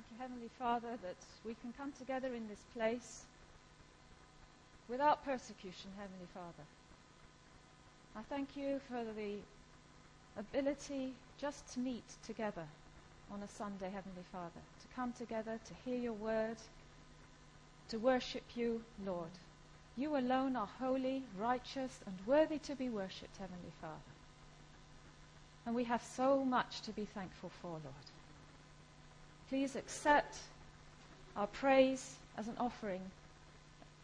Thank you, Heavenly Father, that we can come together in this place without persecution, Heavenly Father. I thank you for the ability just to meet together on a Sunday, Heavenly Father, to come together, to hear your word, to worship you, Lord. You alone are holy, righteous, and worthy to be worshipped, Heavenly Father. And we have so much to be thankful for, Lord. Please accept our praise as an offering,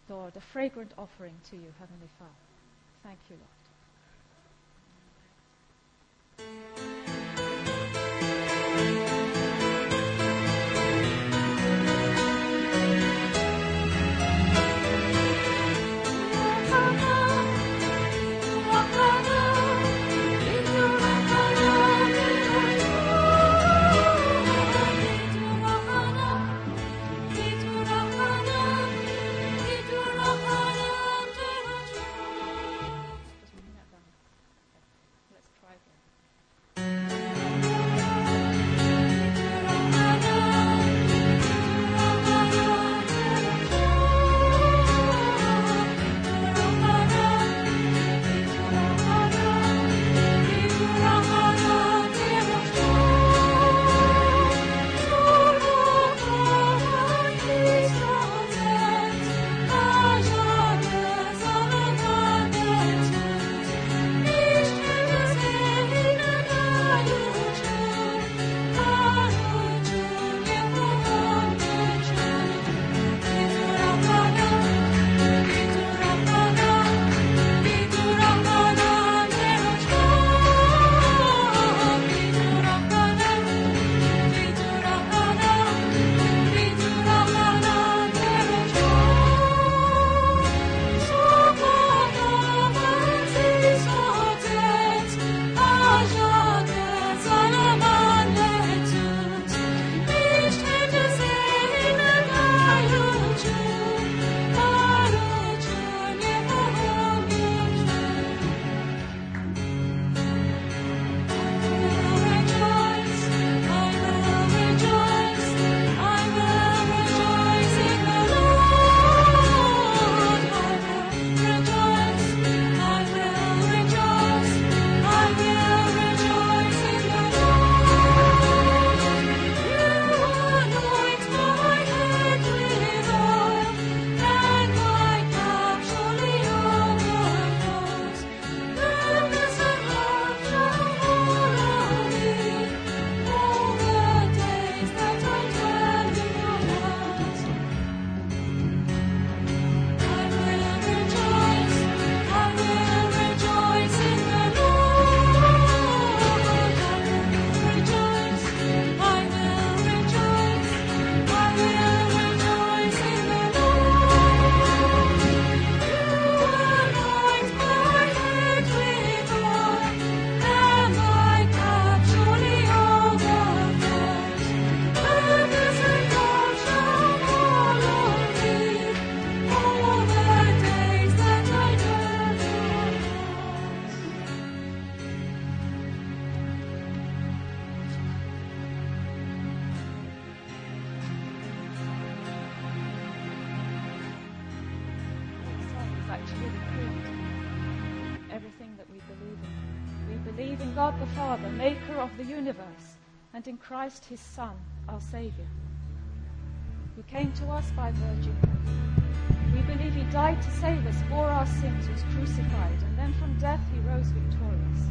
Lord, a fragrant offering to you, Heavenly Father. Thank you, Lord. The universe, and in Christ his Son, our Savior, who came to us by Virgin Mary. We believe he died to save us, bore our sins, was crucified, and then from death he rose victorious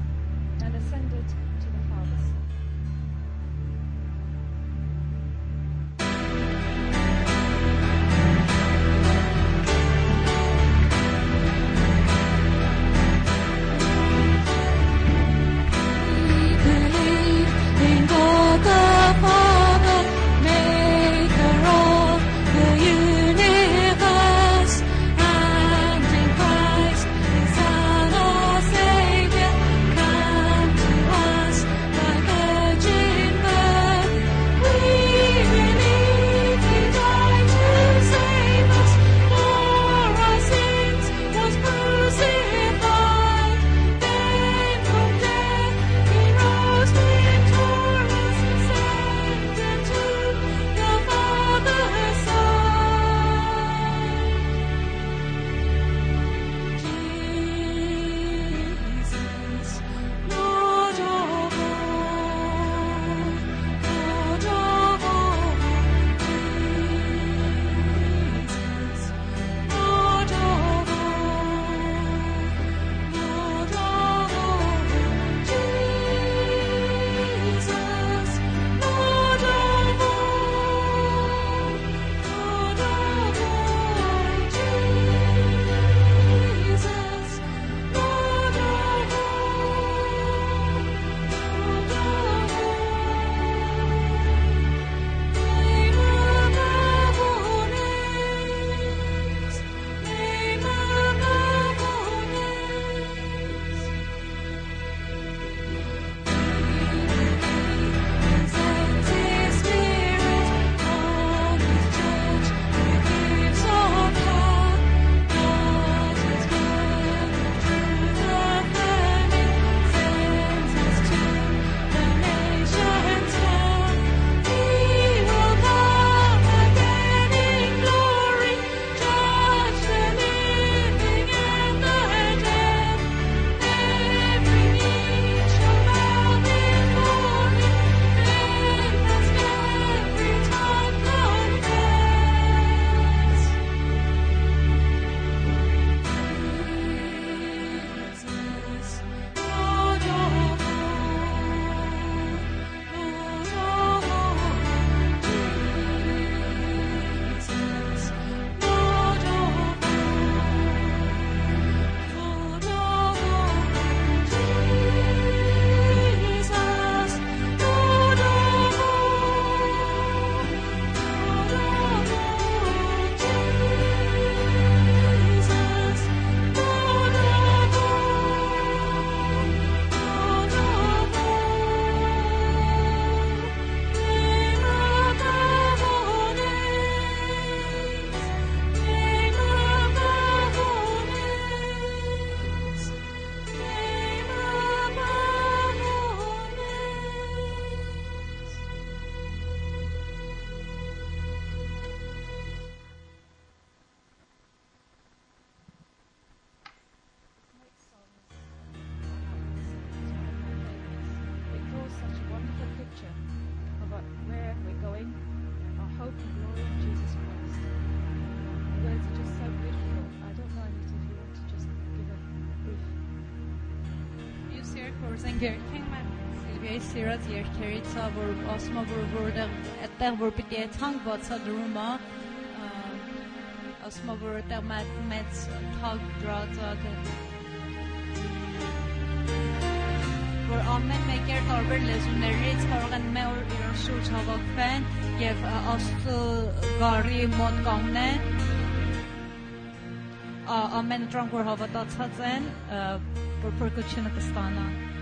երեք փորձենք երգենք մեն Սիլվիայի սիրած երգերից է որ ասում է որ որտեղ այդտեղ որ պիտի է ցանկ բացադրում է ասում է որ այդտեղ մեծ թագ դրած է որ ամեն մեկեր տարբեր լեզուներից կարող են մեր իրար շուրջ հավաքվեն եւ աստծո գարի մոտ կանգնեն ամեն դրանք որ հավատացած են for percussion at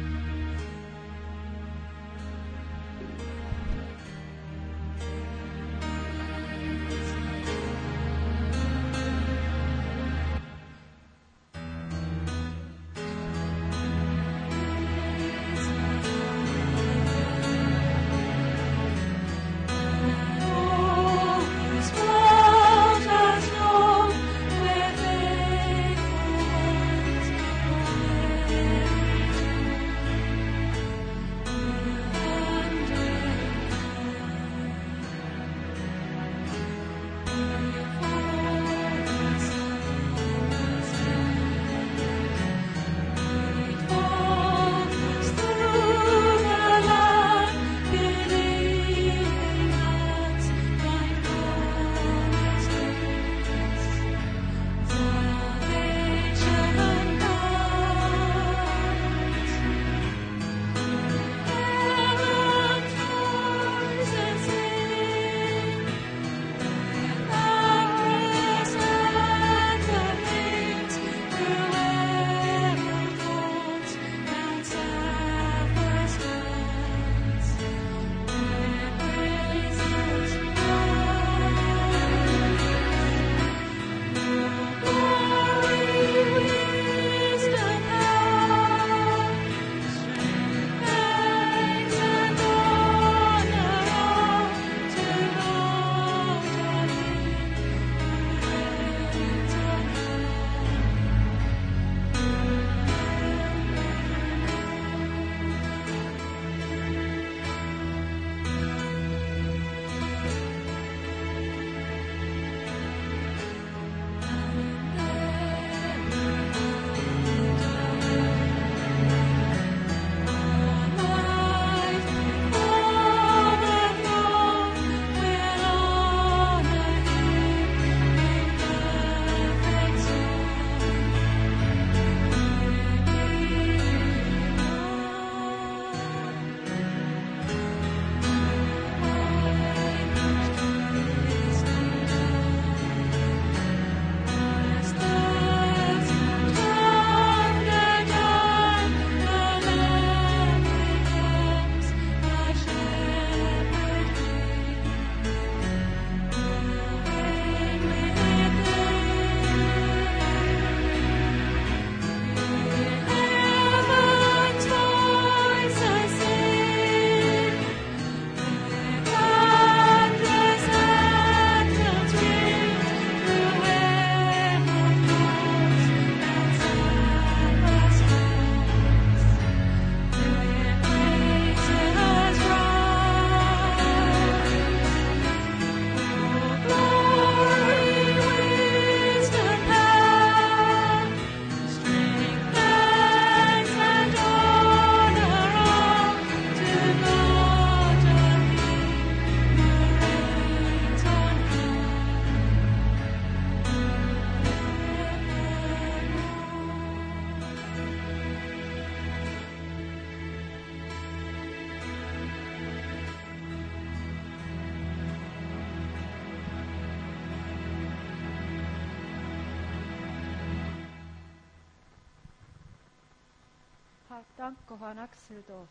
stana Dank Kohan Axeldorf.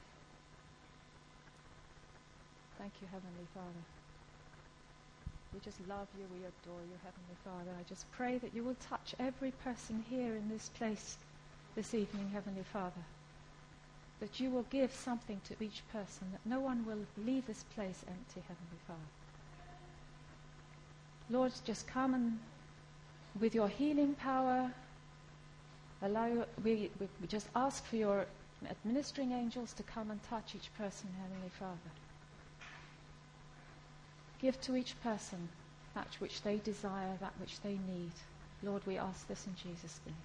Thank you, Heavenly Father. We just love you. We adore you, Heavenly Father. I just pray that you will touch every person here in this place this evening, Heavenly Father. That you will give something to each person, that no one will leave this place empty, Heavenly Father. Lord, just come and with your healing power, allow we, we, we just ask for your administering angels to come and touch each person, Heavenly Father. Give to each person that which they desire, that which they need. Lord, we ask this in Jesus' name.